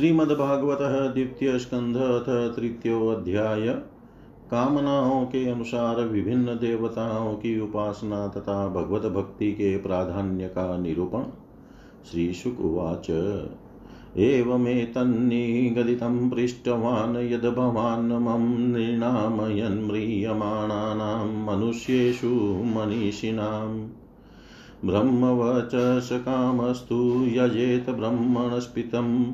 श्रीमद्भागवत द्वितीय स्कंध अथ तृतीयोध्याय कामनाओं के अनुसार विभिन्न देवताओं की उपासना तथा भगवत भक्ति के प्राधान्य का निरूपण। श्रीशुक उवाच। एवमेतन्निगदितं पृष्टवान् यद् भवान् मम निर्णामयन् म्रियमाणानां मनुष्येषु मनीषिणाम्। ब्रह्मवचसकामस्तु यजेत ब्रह्मणस्पितम्।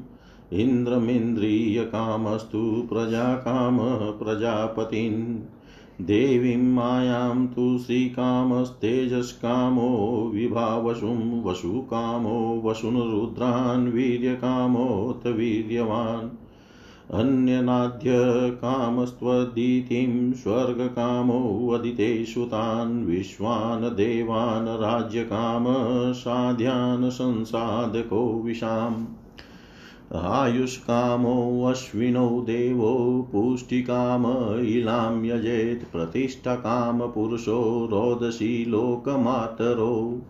इन्द्रमिन्द्रियकामस्तु प्रजाकाम प्रजापतिन् देवीं मायां तु श्रीकामस्तेजस्कामो, विभावशुं वसुकामो, वसुनरुद्रान् वीर्यकामोऽथ वीर्यवान्। अन्यनाद्यकामस्त्वदितिं स्वर्गकामोऽदितेषु तान्, विश्वान् देवान् राज्यकाम, साध्यान् संसाधको विशाम् आयुष्कामोऽश्विनौ देवो पुष्टिकाम इलां यजेत् प्रतिष्ठकामपुरुषो रोदसी लोकमातरो।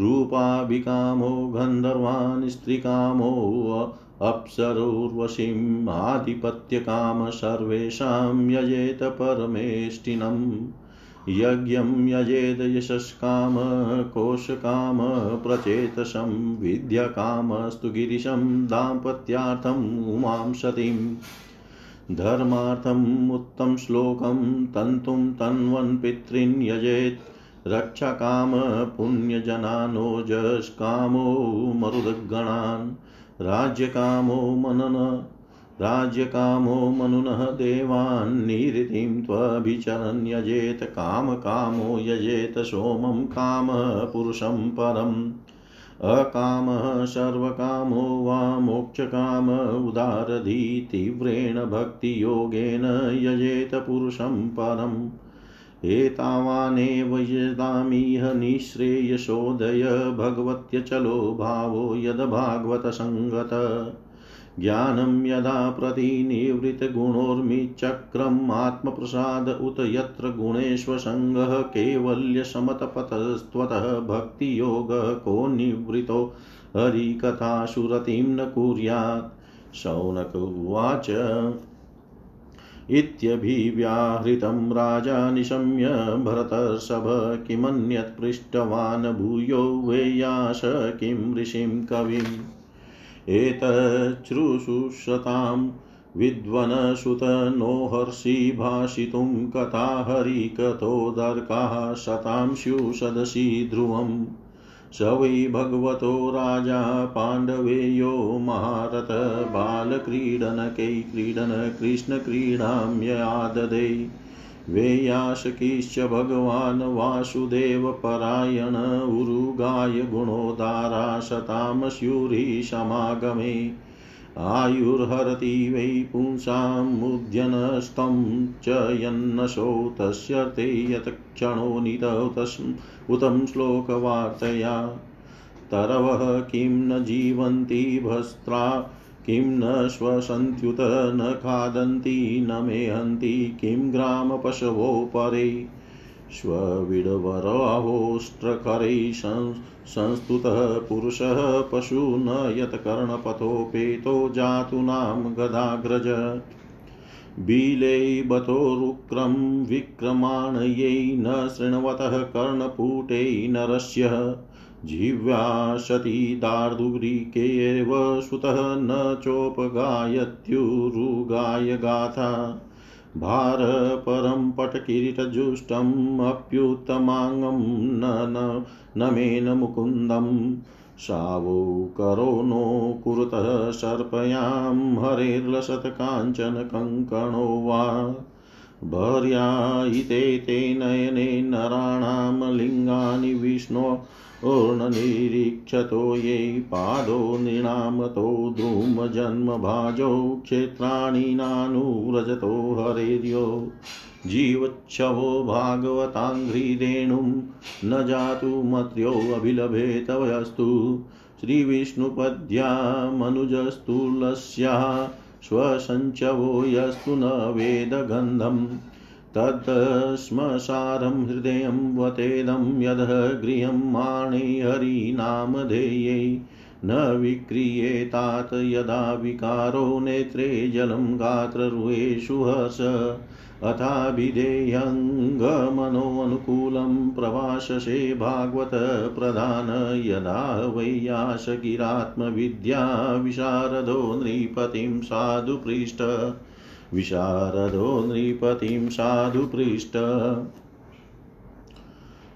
रूपाभिकामो गन्धर्वान् स्त्रीकामो अप्सरोर्वशीम् आधिपत्यकाम सर्वेषां यजेत परमेष्टिनम्। यज्ञं यजेद यशस्काम, कोशकाम, प्रचेतसं, विद्याकामस्तु गिरिशं दाम्पत्यार्थम् उमां सतीम् धर्मार्थम् उत्तमश्लोकं तन्तुं तन्वन् पितॄन् यजेत्। रक्षाकाम पुण्यजनानोजस्कामो मरुदगणान्। राज्यकामो मनन राज्यकामो मनुनः देवान्निरतिं त्वभिचरन् यजेत कामकामो यजेत सोमं कामः पुरुषं परम्। अकामः सर्वकामो वा मोक्षकाम उदारधी तीव्रेण भक्तियोगेन यजेत पुरुषं परम्। एतावानेव यदामिह निःश्रेयसोदय भगवत्यचलो भावो यद्भागवतसङ्गत ज्ञानं यदा प्रतिनिवृतगुणोर्मिचक्रम् आत्मप्रसाद उत यत्र गुणेष्वसङ्गः कैवल्यसमतपतस्त्वतः भक्तियोगः को निवृतो हरिकथासुरतिं न कुर्यात्। शौनक उवाच। इत्यभिव्याहृतं राजा निशम्य भरतर्षभ किमन्यत् पृष्टवान् भूयो वेयास किं ऋषिं कविम्। एतच्छ्रुशुषतां विद्वनसुत नो हर्षि भाषितुं कथा हरिकथोदर्काः शतां स्युषदसि ध्रुवम् स वै भगवतो राजा पाण्डवेयो महारथ बालक्रीडनकै क्रीडन कृष्णक्रीडां ययाददे वेयाशकीश्च भगवान् वासुदेवपरायण उरुगाय गुणोदारा शतामस्युरी समागमे। आयुर्हरति वै पुंसामुद्यनस्तं च यन्नशो तस्य ते यत्क्षणो नितौ उतं श्लोकवार्तया। तरवः किं न जीवन्ति भस्त्रा किं न श्वसन्त्युत न खादन्ति न मेहन्ति, किं ग्रामपशवो परे श्वविडवराहोष्ट्रकरैः संस्तुतः पुरुषः पशु न यत्कर्णपथोपेतो जातु नाम गदाग्रज। बीलै बतोरुक्रं विक्रमाणयै न शृण्वतः कर्णपूटै नरस्य। जिह्वा सती दार्दुरिकेव सुतः न चोपगायत्युरुगाय गाथा भारपरं पटकिरीटजुष्टम् अप्युत्तमाङ्गं न मेन मुकुन्दम् सावो करो नो कुरुतः सर्पयां हरेर्लसत्काञ्चन कङ्कणो वा भर्यायिते ते नयने नराणां लिङ्गानि विष्णो ऊर्णनिरीक्षतो ये पादो नृणामतो द्रुमजन्मभाजौ क्षेत्राणि नानुरजतो हरेर्यो। जीवच्छवो भागवताङ्घ्रिरेणुं न जातु मत्र्योऽभिलभेत वयस्तु श्रीविष्णुपद्यामनुजस्तुलस्याः स्वसञ्चवो यस्तु न वेदगन्धम्। तत्श्मसारं हृदयं वतेदं यदः गृहं माणे हरिनामधेयै न विक्रियेतात यदा विकारो नेत्रे जलं गात्ररुहेषु हस अथाभिधेयङ्गमनोऽनुकूलं प्रवाससे भागवत प्रधान। यदा वैयासगिरात्मविद्या विशारदो नृपतिं साधु पृष्ठ विशारदो नृपतिं साधु पृष्ठ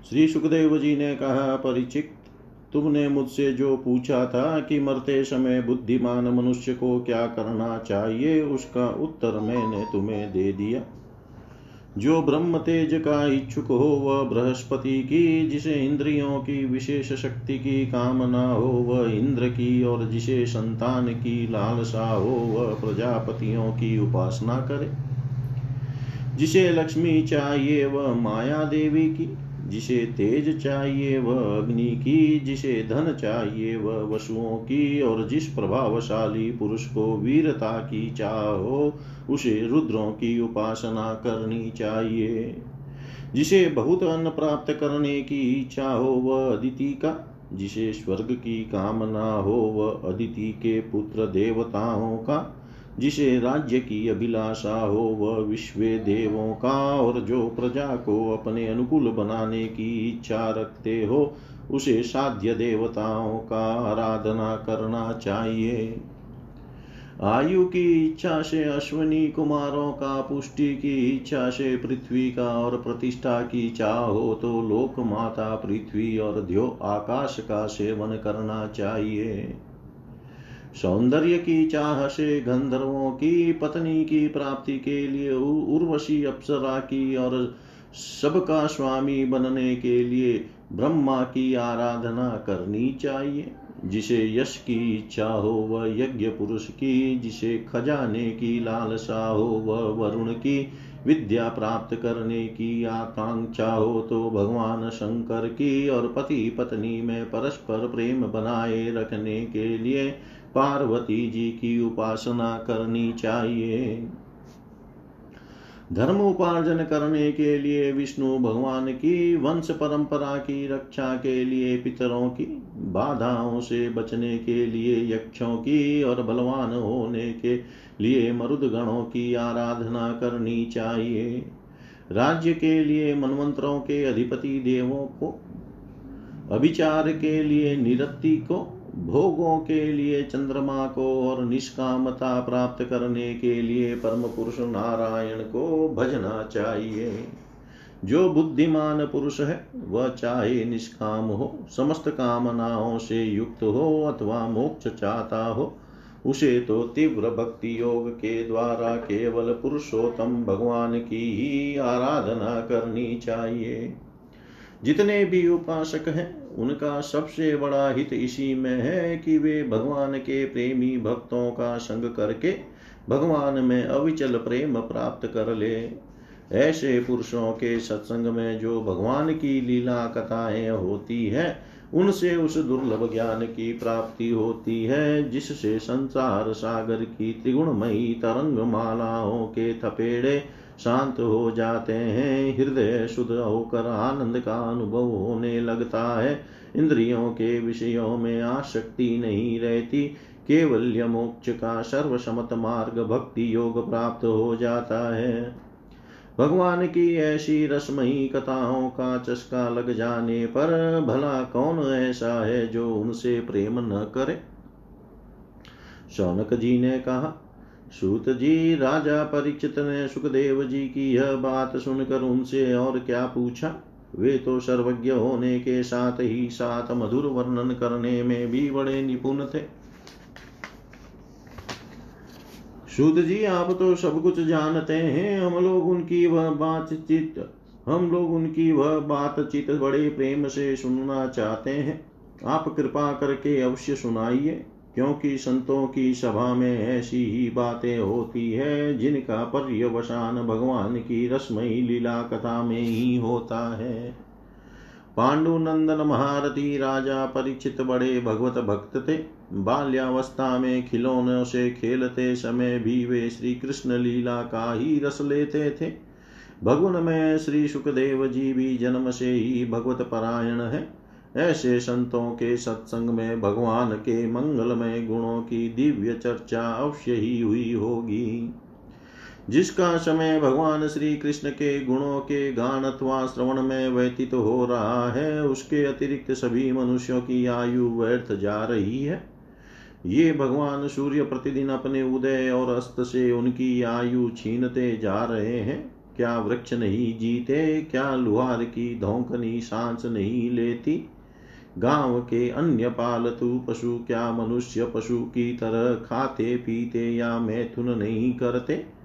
श्री सुखदेव जी ने कहा, परिचित, तुमने मुझसे जो पूछा था कि मरते समय बुद्धिमान मनुष्य को क्या करना चाहिए, उसका उत्तर मैंने तुम्हें दे दिया। जो ब्रह्म तेज का इच्छुक हो, वह बृहस्पति की, जिसे इंद्रियों की विशेष शक्ति की कामना हो, वह इंद्र की और जिसे संतान की लालसा हो, वह प्रजापतियों की उपासना करे। जिसे लक्ष्मी चाहिए, वह माया देवी की। जिसे तेज चाहिए वह अग्नि की, जिसे धन चाहिए वह वसुओं की, और जिस प्रभावशाली पुरुष को वीरता की चाह हो उसे रुद्रों की उपासना करनी चाहिए। जिसे बहुत अन्न प्राप्त करने की इच्छा हो, वह अदिति का, जिसे स्वर्ग की कामना हो, वह अदिति के पुत्र देवताओं का जिसे राज्य की अभिलाषा हो, वह विश्व देवों का और जो प्रजा को अपने अनुकूल बनाने की इच्छा रखते हो, उसे साध्य देवताओं का आराधना करना चाहिए। आयु की इच्छा से, अश्वनी कुमारों का, पुष्टि की इच्छा से, पृथ्वी का और प्रतिष्ठा की चाह हो तो लोक माता पृथ्वी और ध्यो आकाश का सेवन करना चाहिए। सौंदर्य की चाह से गंधर्वों की, पत्नी की प्राप्ति के लिए उर्वशी अप्सरा की और सबका स्वामी बनने के लिए ब्रह्मा की आराधना करनी चाहिए। जिसे यश की इच्छा हो, वह यज्ञ पुरुष की, जिसे खजाने की लालसा हो, वह वरुण की विद्या प्राप्त करने की आकांक्षा हो तो भगवान शंकर की और पति पत्नी में परस्पर प्रेम बनाए रखने के लिए पार्वती जी की उपासना करनी चाहिए। धर्म उपार्जन करने के लिए विष्णु भगवान की वंश परंपरा की रक्षा के लिए, पितरों की बाधाओं से बचने के लिए, यक्षों की और बलवान होने के लिए मरुदगणों की आराधना करनी चाहिए। राज्य के लिए मनमंत्रों के अधिपति देवों को, अभिचार के लिए निरत्ति को भोगों के लिए चंद्रमा को और निष्कामता प्राप्त करने के लिए परम पुरुष नारायण को भजना चाहिए। जो बुद्धिमान पुरुष है, वह चाहे निष्काम हो, समस्त कामनाओं से युक्त हो अथवा मोक्ष चाहता हो, उसे तो तीव्र भक्ति योग के द्वारा केवल पुरुषोत्तम भगवान की ही आराधना करनी चाहिए। जितने भी उपासक हैं उनका सबसे बड़ा हित इसी में है कि वे भगवान के प्रेमी भक्तों का संग करके भगवान में अविचल प्रेम प्राप्त कर ले। ऐसे पुरुषों के सत्संग में जो भगवान की लीला कथाएँ होती है, उनसे उस दुर्लभ ज्ञान की प्राप्ति होती है, जिससे संसार सागर की त्रिगुणमयी तरंग मालाओं के थपेड़े शांत हो जाते हैं। हृदय शुद्ध होकर आनंद का अनुभव होने लगता है। इंद्रियों के विषयों में आसक्ति नहीं रहती। केवल मोक्ष का सर्वसमत मार्ग भक्ति योग प्राप्त हो जाता है। भगवान की ऐसी रसमयी कथाओं का चस्का लग जाने पर भला कौन ऐसा है जो उनसे प्रेम न करे? शौनक जी ने कहा सूत जी राजा परीक्षित ने सुखदेव जी की यह बात सुनकर उनसे और क्या पूछा? वे तो सर्वज्ञ होने के साथ ही साथ मधुर वर्णन करने में भी बड़े निपुण थे। सूत जी आप तो सब कुछ जानते हैं। हम लोग उनकी वह बातचीत, हम लोग उनकी वह बातचीत बड़े प्रेम से सुनना चाहते हैं। आप कृपा करके अवश्य सुनाइए। क्योंकि संतों की सभा में ऐसी ही बातें होती है, जिनका पर्यवसान भगवान की रसमयी लीला कथा में ही होता है। पांडुनंदन महारथी राजा परिचित बड़े भगवत भक्त थे। बाल्यावस्था में खिलौनों से खेलते समय भी वे श्री कृष्ण लीला का ही रस लेते थे। भगवान में श्री सुखदेव जी भी जन्म से ही भगवत परायण है। ऐसे संतों के सत्संग में भगवान के मंगलमय गुणों की दिव्य चर्चा अवश्य ही हुई होगी। जिसका समय भगवान श्री कृष्ण के गुणों के गान अथवा श्रवण में व्यतीत हो रहा है, उसके अतिरिक्त सभी मनुष्यों की आयु व्यर्थ जा रही है। ये भगवान सूर्य प्रतिदिन अपने उदय और अस्त से उनकी आयु छीनते जा रहे हैं। क्या वृक्ष नहीं जीते, क्या लुहार की धोकनी सांस नहीं लेती गाँव के अन्य पालतू पशु क्या मनुष्य पशु की तरह खाते पीते या मैथुन नहीं करते?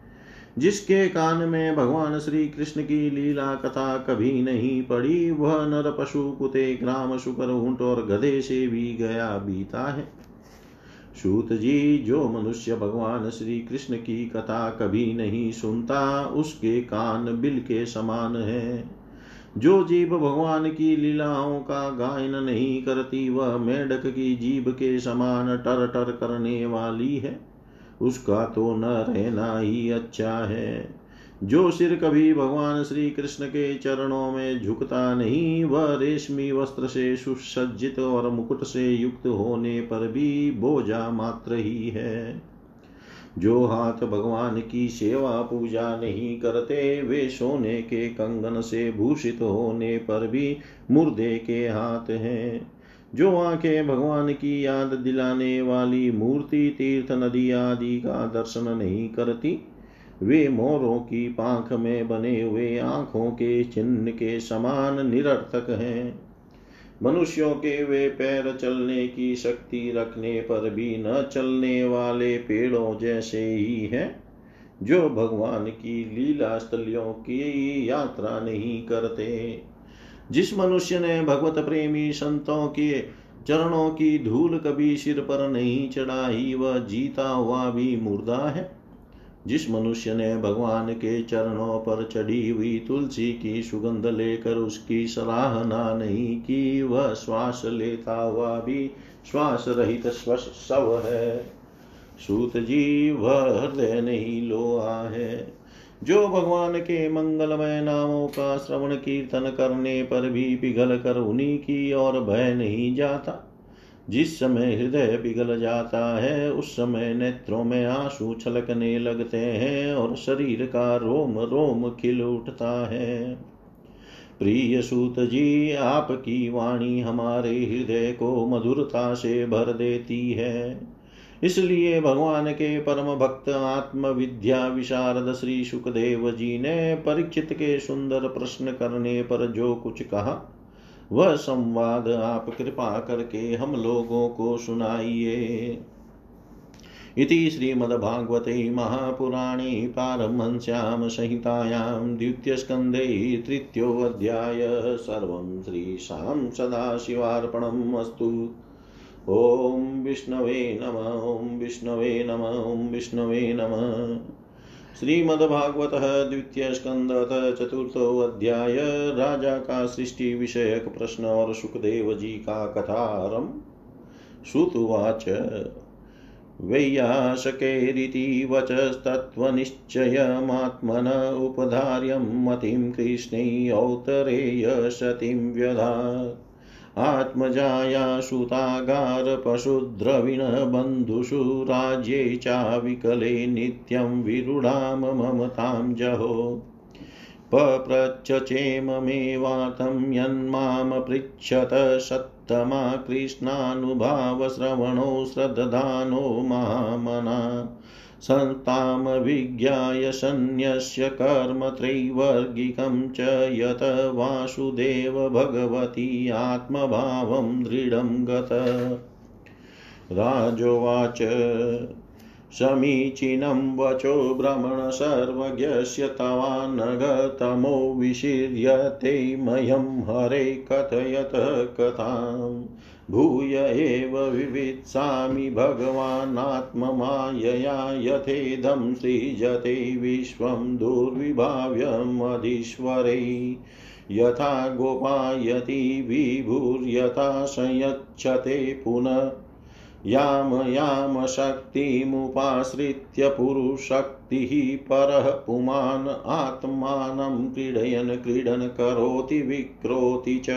जिसके कान में भगवान श्री कृष्ण की लीला कथा कभी नहीं पड़ी, वह नर पशु कुते, ग्राम शुकर, ऊँट और गधे से भी गया बीता है। सूत जी, जो मनुष्य भगवान श्री कृष्ण की कथा कभी नहीं सुनता, उसके कान बिल के समान है। जो जीव भगवान की लीलाओं का गायन नहीं करती, वह मेढक की जीभ के समान टर टर करने वाली है। उसका तो न रहना ही अच्छा है। जो सिर कभी भगवान श्री कृष्ण के चरणों में झुकता नहीं, वह रेशमी वस्त्र से सुसज्जित और मुकुट से युक्त होने पर भी बोझा मात्र ही है। जो हाथ भगवान की सेवा पूजा नहीं करते, वे सोने के कंगन से भूषित होने पर भी मुर्दे के हाथ हैं। जो आँखें भगवान की याद दिलाने वाली मूर्ति, तीर्थ, नदी आदि का दर्शन नहीं करती, वे मोरों की पांख में बने हुए आँखों के चिन्ह के समान निरर्थक हैं। मनुष्यों के वे पैर चलने की शक्ति रखने पर भी न चलने वाले पेड़ों जैसे ही हैं, जो भगवान की लीला स्थलियों की यात्रा नहीं करते। जिस मनुष्य ने भगवत प्रेमी संतों के चरणों की धूल कभी सिर पर नहीं चढ़ाई, वह जीता हुआ भी मुर्दा है। जिस मनुष्य ने भगवान के चरणों पर चढ़ी हुई तुलसी की सुगंध लेकर उसकी सराहना नहीं की, वह श्वास लेता हुआ भी श्वास रहित स्व है। सूत जी, वह हृदय नहीं लोहा है। जो भगवान के मंगलमय नामों का श्रवण कीर्तन करने पर भी पिघल कर उन्हीं की और भय नहीं जाता जिस समय हृदय पिघल जाता है, उस समय नेत्रों में आँसू छलकने लगते हैं और शरीर का रोम रोम खिल उठता है। प्रिय सूत जी, आपकी वाणी हमारे हृदय को मधुरता से भर देती है। इसलिए भगवान के परम भक्त आत्म विद्या विशारद श्री सुखदेव जी ने परीक्षित के सुंदर प्रश्न करने पर जो कुछ कहा वह संवाद आप कृपा करके हम लोगों को सुनाइए। इति श्रीमद्भागवते महापुराणे पारमहंस्यां संहितायां द्वितीयस्कन्धे तृतीयोऽध्याय सर्वं श्रीशां सदाशिवार्पणम् अस्तु। ॐ विष्णवे नम, ॐ विष्णवे नम, ॐ विष्णवे नमः। श्रीमद्भागवत द्वितीय स्कंद चतुर्थो अध्याय राजा का सृष्टि विषयक प्रश्न और सुखदेव जी का कथारम श्रुतुवाच। वैयासकैरिति वचस्तत्त्वनिश्चयमात्मन उपधार्यं मतिं कृष्णैौत्तरेय सतीं व्यधात्। आत्मजाया सुतागारपशुद्रविणबन्धुषु राज्ये चाविकले नित्यं विरुडाम ममतां जहो। पप्रच्छचेममेवातं यन्मां पृच्छत सत्तमा कृष्णानुभावश्रवणो श्रद्धानो महामना। सन्तां विज्ञाय सन्न्यस्य कर्म त्रैवर्गिकं च यत वासुदेव भगवती आत्मभावं दृढं गत। राजोवाच, समीचीनं वचो भ्रमण सर्वज्ञस्य तवानगतमो विशीर्यते मह्यं हरे कथयत कथाम्। भूय एव विवित्सामि भगवानात्ममायया यथेदं सृजते विश्वं दुर्विभाव्यमधीश्वरै। यथा गोपायति विभुर्यथा संयच्छते पुनः। याम याम शक्तिमुपाश्रित्य पुरुशक्तिः परः पुमान् आत्मानं क्रीडयन् क्रीडन् करोति विक्रोति च।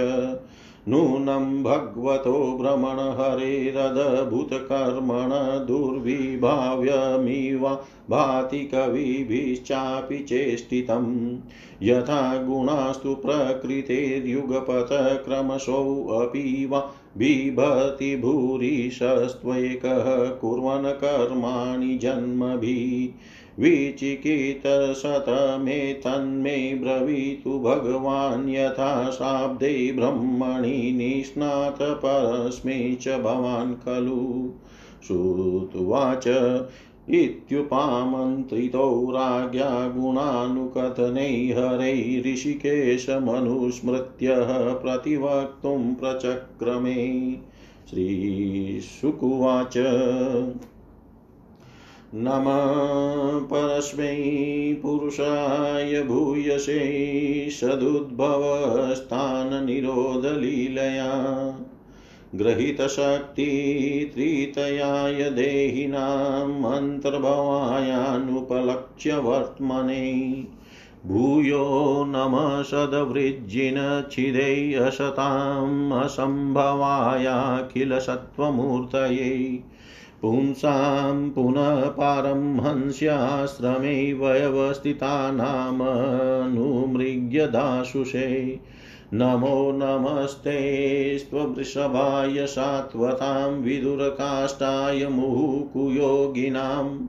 नूनं भगवतो भ्रमणहरेरदभूतकर्मण दुर्विभाव्यमिव भाति कविभिश्चापि चेष्टितम् यथा गुणास्तु प्रकृतेर्युगपथ क्रमशोऽपि वा बिभति भूरिशस्त्वेकः कुर्वन् कर्माणि जन्मभिः। विचिकितशतमे तन्मे ब्रवीतु भगवान् यथा शाब्दे ब्रह्मणि निष्णात परस्मै च भवान् खलु। श्रुत्वाच इत्युपामन्त्रितो राज्ञा गुणानुकथनै प्रतिवक्तुं प्रचक्रमे। श्रीशुकुवाच नमः परस्मै पुरुषाय भूयसे सदुद्भवस्थाननिरोधलीलया। गृहीतशक्तित्रितयाय देहिनाम् अन्तर्भवायानुपलक्ष्य वर्त्मने भूयो नमः सदवृज्जिनच्छिदे असताम् असम्भवायाखिलसत्त्वमूर्तये। पुंसां पुनः पारमहंस्याश्रमे वयवस्थितानामनुमृग्यदाशुषे। नमो नमस्ते स्ववृषभाय सात्वतां विदुरकाष्ठाय मुहुकुयोगिनां।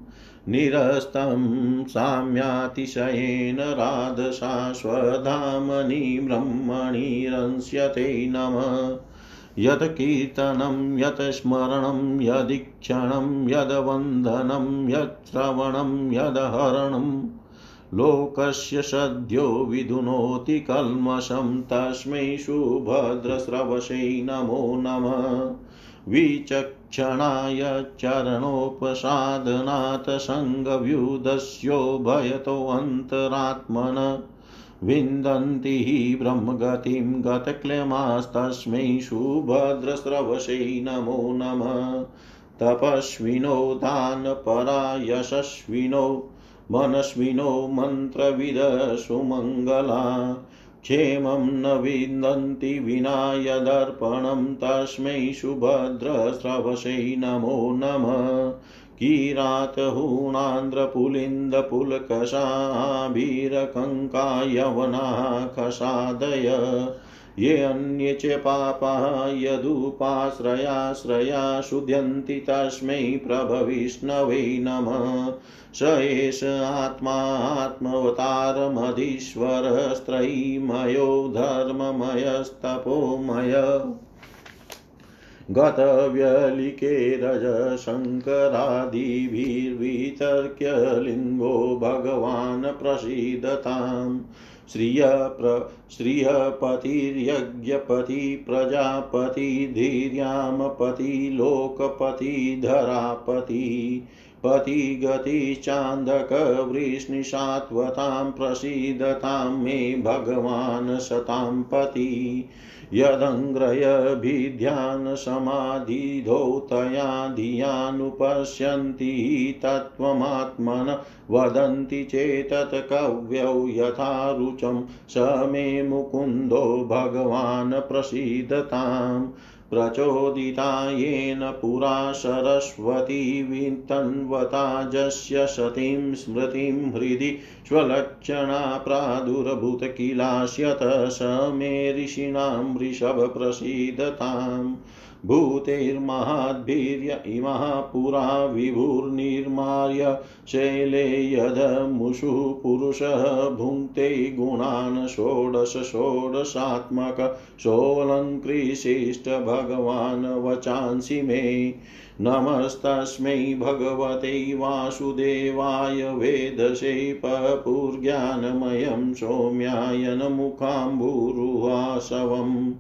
निरस्तं साम्यातिशयेन राधशाश्वधामनि ब्रह्मणिरंस्यते नमः। यत् कीर्तनं यत् स्मरणं यदीक्षणं यद्वन्दनं यत्श्रवणं यदहरणम् लोकस्य सद्यो विधुनोति कल्मषं तस्मै सुभद्रस्रवशै नमो नमः। विचक्षणाय चरणोपसादनात् सङ्गव्युदस्योभयतोऽन्तरात्मन विन्दन्ति ब्रह्मगतिं गतक्लेमास्तस्मै सुभद्रस्रवशै नमो नमः। तपस्विनो दानपरा यशस्विनो मनस्विनो मन्त्रविद सुमङ्गला क्षेमं न विन्दन्ति विना यदर्पणं तस्मै सुभद्रस्रवशै नमो नमः। किरातहूणान्द्रपुलिन्दपुलकषाभिरकङ्कायवनाः खसादय ये अन्ये च पापा यदुपाश्रयाश्रया शुध्यन्ति तस्मै प्रभविष्णवे नमः। स एष आत्मात्मवतारमधीश्वरस्त्रयीमयो धर्ममयस्तपोमय गतव्यलिके रजशङ्करादिभिर्वितर्क्य लिङ्गो भगवान् प्रसीदताम्। श्रियप्र श्रियपतिर्यज्ञपति प्रजापति धीर्यामपति लोकपति धरापति पतिगतिश्चान्दकवृष्णिसात्वतां प्रसीदतां मे भगवान् सतां पति। यदङ्ग्रयभिध्यानसमाधिधौ तया धियानुपश्यन्ति, तत्त्वमात्मन वदन्ति चेतत् कव्यौ यथा रुचं स मे मुकुन्दो भगवान् प्रसीदताम् प्रचोदिता येन पुरा सरस्वती वितन्वताजस्य सतीं स्मृतिं हृदि स्वलक्षणा प्रादुर्भूत किलास्यत स मे ऋषीणां वृषभप्रसीदताम् भूतेर्महाद्भिर्य इमः पुरा विभुर्निर्मार्य शैले यदमुषु पुरुषः भुङ्क्ते गुणान् षोडश षोडशात्मक सोऽलङ्कृशिष्ट वचांसि मे। नमस्तस्मै भगवते वासुदेवाय वेदसे पपुर्ज्ञानमयं सौम्यायनमुखाम्बुरुहासवम्।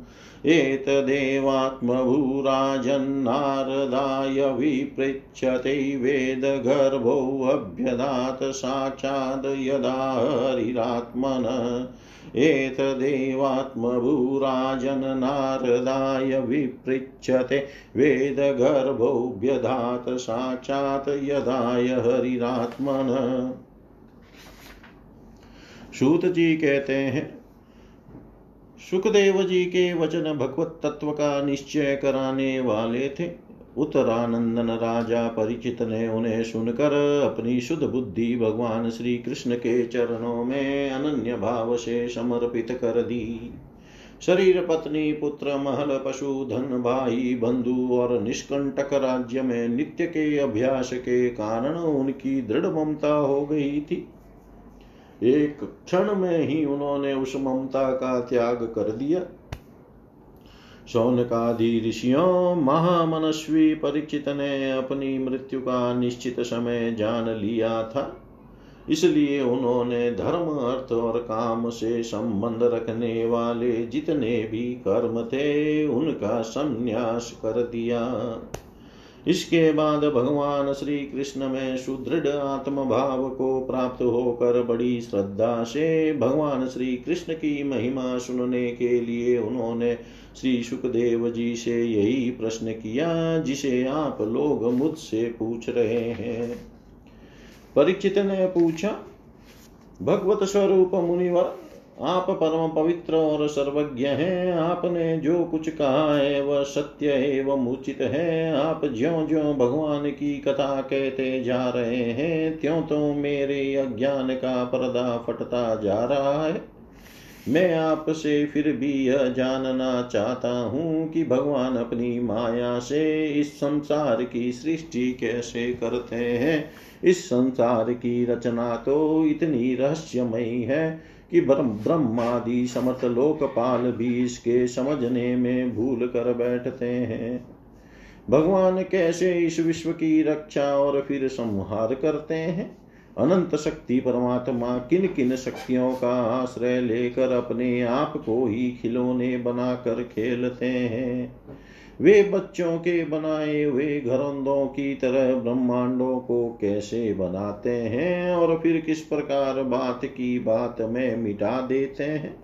एतदेवात्मभूराजन्नारदाय विपृच्छते वेदगर्भोऽभ्यदात् साक्षाद् यदा हरिरात्मन। एतदेवात्मभूराजन्नारदाय विपृच्छते वेदगर्भोऽभ्यदात् साक्षात् यदाय हरिरात्मन। सूत जी कहते हैं सुखदेव जी के वचन भगवत तत्व का निश्चय कराने वाले थे। उत्तरानंदन राजा परिचित ने उन्हें सुनकर अपनी शुद्ध बुद्धि भगवान श्री कृष्ण के चरणों में अनन्य भाव से समर्पित कर दी। शरीर, पत्नी, पुत्र, महल, पशु, धन, भाई, बंधु और निष्कंटक राज्य में नित्य के अभ्यास के कारण उनकी दृढ़ ममता हो गई थी। एक क्षण में ही उन्होंने उस ममता का त्याग कर दिया। शौनकादि ऋषियों, महामनस्वी परीक्षित ने अपनी मृत्यु का निश्चित समय जान लिया था। इसलिए उन्होंने धर्म, अर्थ और काम से संबंध रखने वाले जितने भी कर्म थे, उनका संन्यास कर दिया। इसके बाद भगवान श्री कृष्ण में सुदृढ़ आत्म भाव को प्राप्त होकर बड़ी श्रद्धा से भगवान श्री कृष्ण की महिमा सुनने के लिए उन्होंने श्री सुखदेव जी से यही प्रश्न किया, जिसे आप लोग मुझसे पूछ रहे हैं। परीक्षित ने पूछा, भगवत स्वरूप मुनिवर आप परम पवित्र और सर्वज्ञ हैं। आपने जो कुछ कहा है, वह सत्य एवं उचित है। आप ज्यो ज्यो भगवान की कथा कहते जा रहे हैं त्यों तो मेरे अज्ञान का पर्दा फटता जा रहा है। मैं आपसे फिर भी यह जानना चाहता हूँ कि भगवान अपनी माया से इस संसार की सृष्टि कैसे करते हैं। इस संसार की रचना तो इतनी रहस्यमयी है कि ब्रह्मादि समर्थ लोकपाल भी इसके समझने में भूल कर बैठते हैं। भगवान कैसे इस विश्व की रक्षा और फिर संहार करते हैं? अनंत शक्ति परमात्मा किन किन शक्तियों का आश्रय लेकर अपने आप को ही खिलौने बनाकर खेलते हैं? वे बच्चों के बनाए हुए घरौंदों की तरह ब्रह्मांडों को कैसे बनाते हैं और फिर किस प्रकार बात की बात में मिटा देते हैं?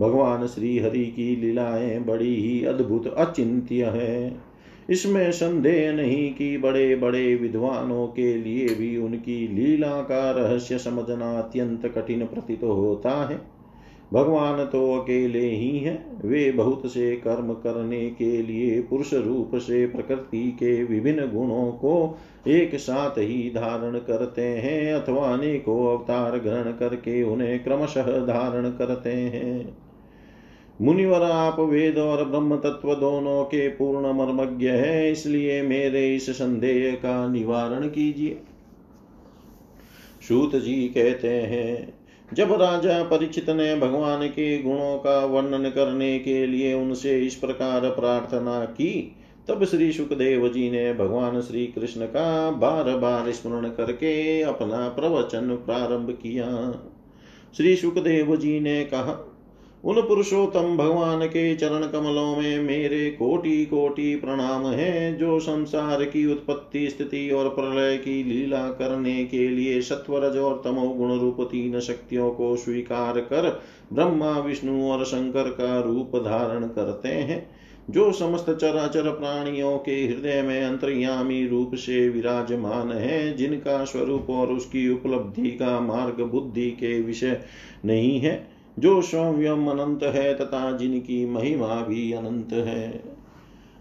भगवान श्री हरि की लीलाएँ बड़ी ही अद्भुत अचिंत्य है। इसमें संदेह नहीं कि बड़े बड़े विद्वानों के लिए भी उनकी लीला का रहस्य समझना अत्यंत कठिन प्रतीत होता है। भगवान तो अकेले ही हैं। वे बहुत से कर्म करने के लिए पुरुष रूप से प्रकृति के विभिन्न गुणों को एक साथ ही धारण करते हैं अथवा अनेकों अवतार ग्रहण करके उन्हें क्रमशः धारण करते हैं। मुनिवर आप वेद और ब्रह्म तत्व दोनों के पूर्ण मर्मज्ञ है, इसलिए मेरे इस संदेह का निवारण कीजिए। सूत जी कहते हैं, जब राजा परिचित ने भगवान के गुणों का वर्णन करने के लिए उनसे इस प्रकार प्रार्थना की, तब श्री सुखदेव जी ने भगवान श्री कृष्ण का बार बार स्मरण करके अपना प्रवचन प्रारंभ किया। श्री सुखदेव जी ने कहा उन पुरुषोत्तम भगवान के चरण कमलों में मेरे कोटि कोटि प्रणाम है, जो संसार की उत्पत्ति, स्थिति और प्रलय की लीला करने के लिए सत्वरज और तमो गुण रूप तीन शक्तियों को स्वीकार कर ब्रह्मा, विष्णु और शंकर का रूप धारण करते हैं। जो समस्त चराचर प्राणियों के हृदय में अंतर्यामी रूप से विराजमान है, जिनका स्वरूप और उसकी उपलब्धि का मार्ग बुद्धि के विषय नहीं है। जो स्वयं अनंत है तथा जिनकी महिमा भी अनंत है।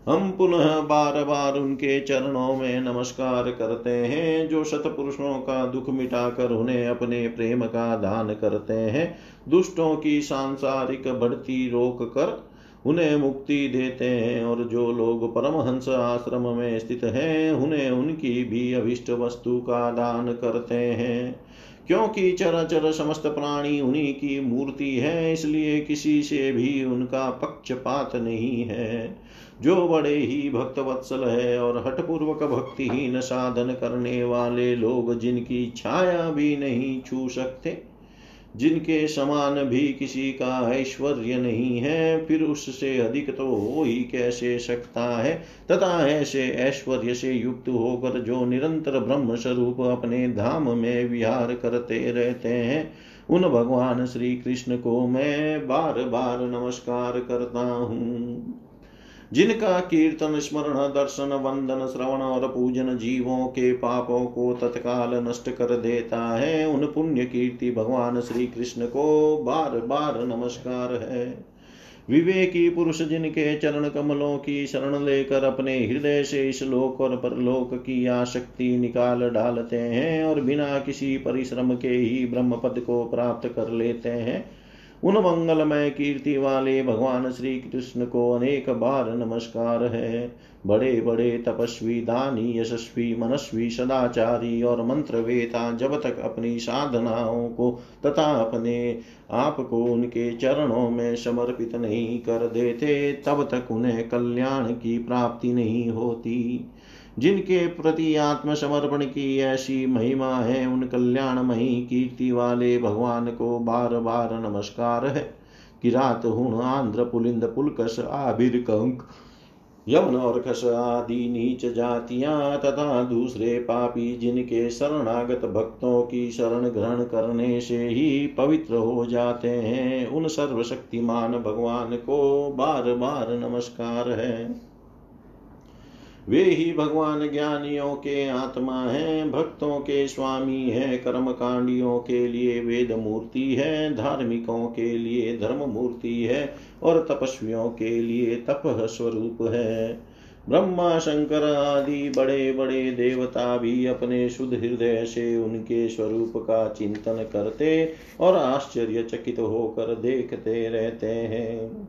हम पुनः बार बार उनके चरणों में नमस्कार करते हैं, जो सतपुरुषों का दुख मिटाकर उन्हें अपने प्रेम का दान करते हैं, दुष्टों की सांसारिक बढ़ती रोक कर उन्हें मुक्ति देते हैं, और जो लोग परमहंस आश्रम में स्थित हैं, उन्हें उनकी भी अभिष्ट वस्तु का दान करते हैं। क्योंकि चराचर समस्त प्राणी उन्हीं की मूर्ति है, इसलिए किसी से भी उनका पक्षपात नहीं है। जो बड़े ही भक्त वत्सल है और हठपूर्वक भक्तिहीन साधन करने वाले लोग जिनकी छाया भी नहीं छू सकते जिनके समान भी किसी का ऐश्वर्य नहीं है, फिर उससे अधिक तो हो ही कैसे सकता है? तथा ऐसे ऐश्वर्य से युक्त होकर जो निरंतर ब्रह्म स्वरूप अपने धाम में विहार करते रहते हैं, उन भगवान श्री कृष्ण को मैं बार बार नमस्कार करता हूँ। जिनका कीर्तन, स्मरण, दर्शन, वंदन, श्रवण और पूजन जीवों के पापों को तत्काल नष्ट कर देता है, उन पुण्य कीर्ति भगवान श्री कृष्ण को बार बार नमस्कार है। विवेकी पुरुष जिनके चरण कमलों की शरण लेकर अपने हृदय से इस लोक और परलोक की आशक्ति निकाल डालते हैं और बिना किसी परिश्रम के ही ब्रह्म पद को प्राप्त कर लेते हैं उन मंगलमय कीर्ति वाले भगवान श्री कृष्ण को अनेक बार नमस्कार है। बड़े बड़े तपस्वी, दानी, यशस्वी, मनस्वी, सदाचारी और मंत्रवेता जब तक अपनी साधनाओं को तथा अपने आप को उनके चरणों में समर्पित नहीं कर देते, तब तक उन्हें कल्याण की प्राप्ति नहीं होती। जिनके प्रति आत्मसमर्पण की ऐसी महिमा है, उन कल्याणमयी कीर्ति वाले भगवान को बार बार नमस्कार है। किरात हुण आंध्र पुलिंद पुलकस आबिर कंक, यमन और खस आदि नीच जातियाँ तथा दूसरे पापी जिनके शरणागत भक्तों की शरण ग्रहण करने से ही पवित्र हो जाते हैं, उन सर्वशक्तिमान भगवान को बार बार नमस्कार है। वे ही भगवान ज्ञानियों के आत्मा हैं, भक्तों के स्वामी है कर्म कांडियों के लिए वेद मूर्ति है, धार्मिकों के लिए धर्म मूर्ति है, और तपस्वियों के लिए तप स्वरूप है। ब्रह्मा, शंकर आदि बड़े बड़े देवता भी अपने शुद्ध हृदय से उनके स्वरूप का चिंतन करते और आश्चर्यचकित होकर देखते रहते हैं।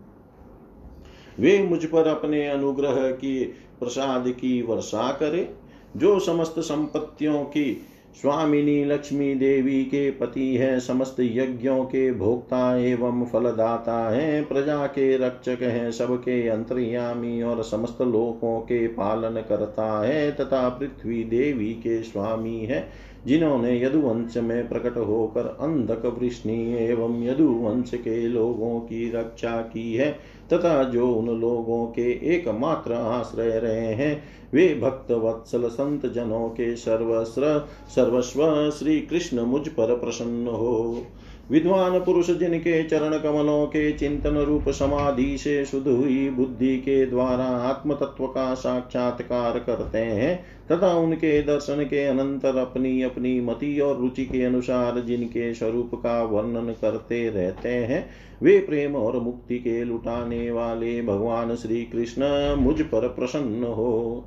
वे मुझ पर अपने अनुग्रह की प्रसाद की वर्षा करे, जो समस्त संपत्तियों की, स्वामिनी लक्ष्मी देवी के पति है, समस्त यज्ञों के भोक्ता एवं फलदाता है, प्रजा के रक्षक है, सबके अंतर्यामी और समस्त लोकों के पालन करता है, तथा पृथ्वी देवी के स्वामी है। जिन्होंने यदुवंश में प्रकट होकर अंधक वृष्णि एवं यदुवंश के लोगों की रक्षा की है, तथा जो उन लोगों के एकमात्र आश्रय रहे हैं, वे भक्त वत्सल संत जनों के सर्वस्व सर्वस्व श्री कृष्ण मुझ पर प्रसन्न हो। विद्वान पुरुष जिनके चरण कमलों के चिंतन रूप समाधि से शुद्ध हुई बुद्धि के द्वारा आत्म तत्व का साक्षात्कार करते हैं, तथा उनके दर्शन के अनंतर अपनी अपनी मति और रुचि के अनुसार जिनके स्वरूप का वर्णन करते रहते हैं, वे प्रेम और मुक्ति के लुटाने वाले भगवान श्री कृष्ण मुझ पर प्रसन्न हो।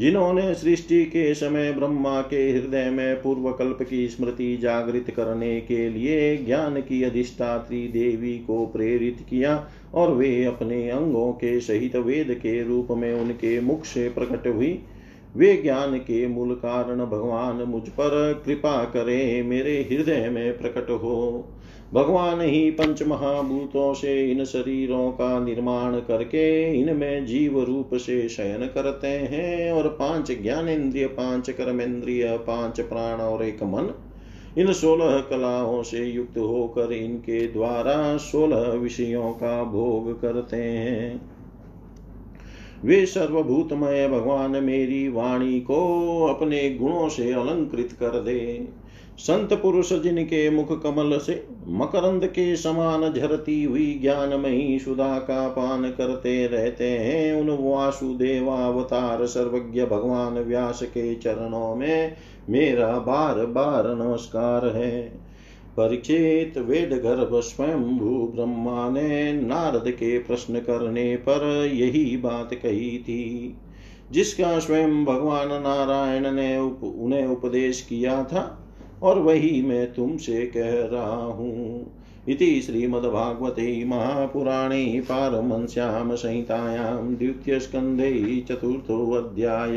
जिन्होंने सृष्टि के समय ब्रह्मा के हृदय में पूर्व कल्प की स्मृति जागृत करने के लिए ज्ञान की अधिष्ठात्री देवी को प्रेरित किया और वे अपने अंगों के सहित वेद के रूप में उनके मुख से प्रकट हुई। वे ज्ञान के मूल कारण भगवान मुझ पर कृपा करे, मेरे हृदय में प्रकट हो। भगवान ही पंच महाभूतों से इन शरीरों का निर्माण करके इनमें जीव रूप से शयन करते हैं और पाँच ज्ञानेन्द्रिय, पाँच कर्मेंद्रिय, पाँच प्राण और एक मन, इन सोलह कलाओं से युक्त होकर इनके द्वारा सोलह विषयों का भोग करते हैं। वे सर्वभूतमय भगवान मेरी वाणी को अपने गुणों से अलंकृत कर दे। संत पुरुष जिनके मुख कमल से मकरंद के समान झरती हुई ज्ञानमयी सुधा का पान करते रहते हैं, उन वासुदेवावतार सर्वज्ञ भगवान व्यास के चरणों में मेरा बार बार नमस्कार है। परीक्षित वेद गर्भ स्वयं भू ब्रह्मा ने नारद के प्रश्न करने पर यही बात कही थी जिसका स्वयं भगवान नारायण ने उप, उन्हें उपदेश किया था और वही मैं तुमसे कह रहा हूँ। इति श्रीमद्भागवते महापुराणे पारमंस्यां संहितायां द्वितीयस्कन्धे चतुर्थोऽध्याय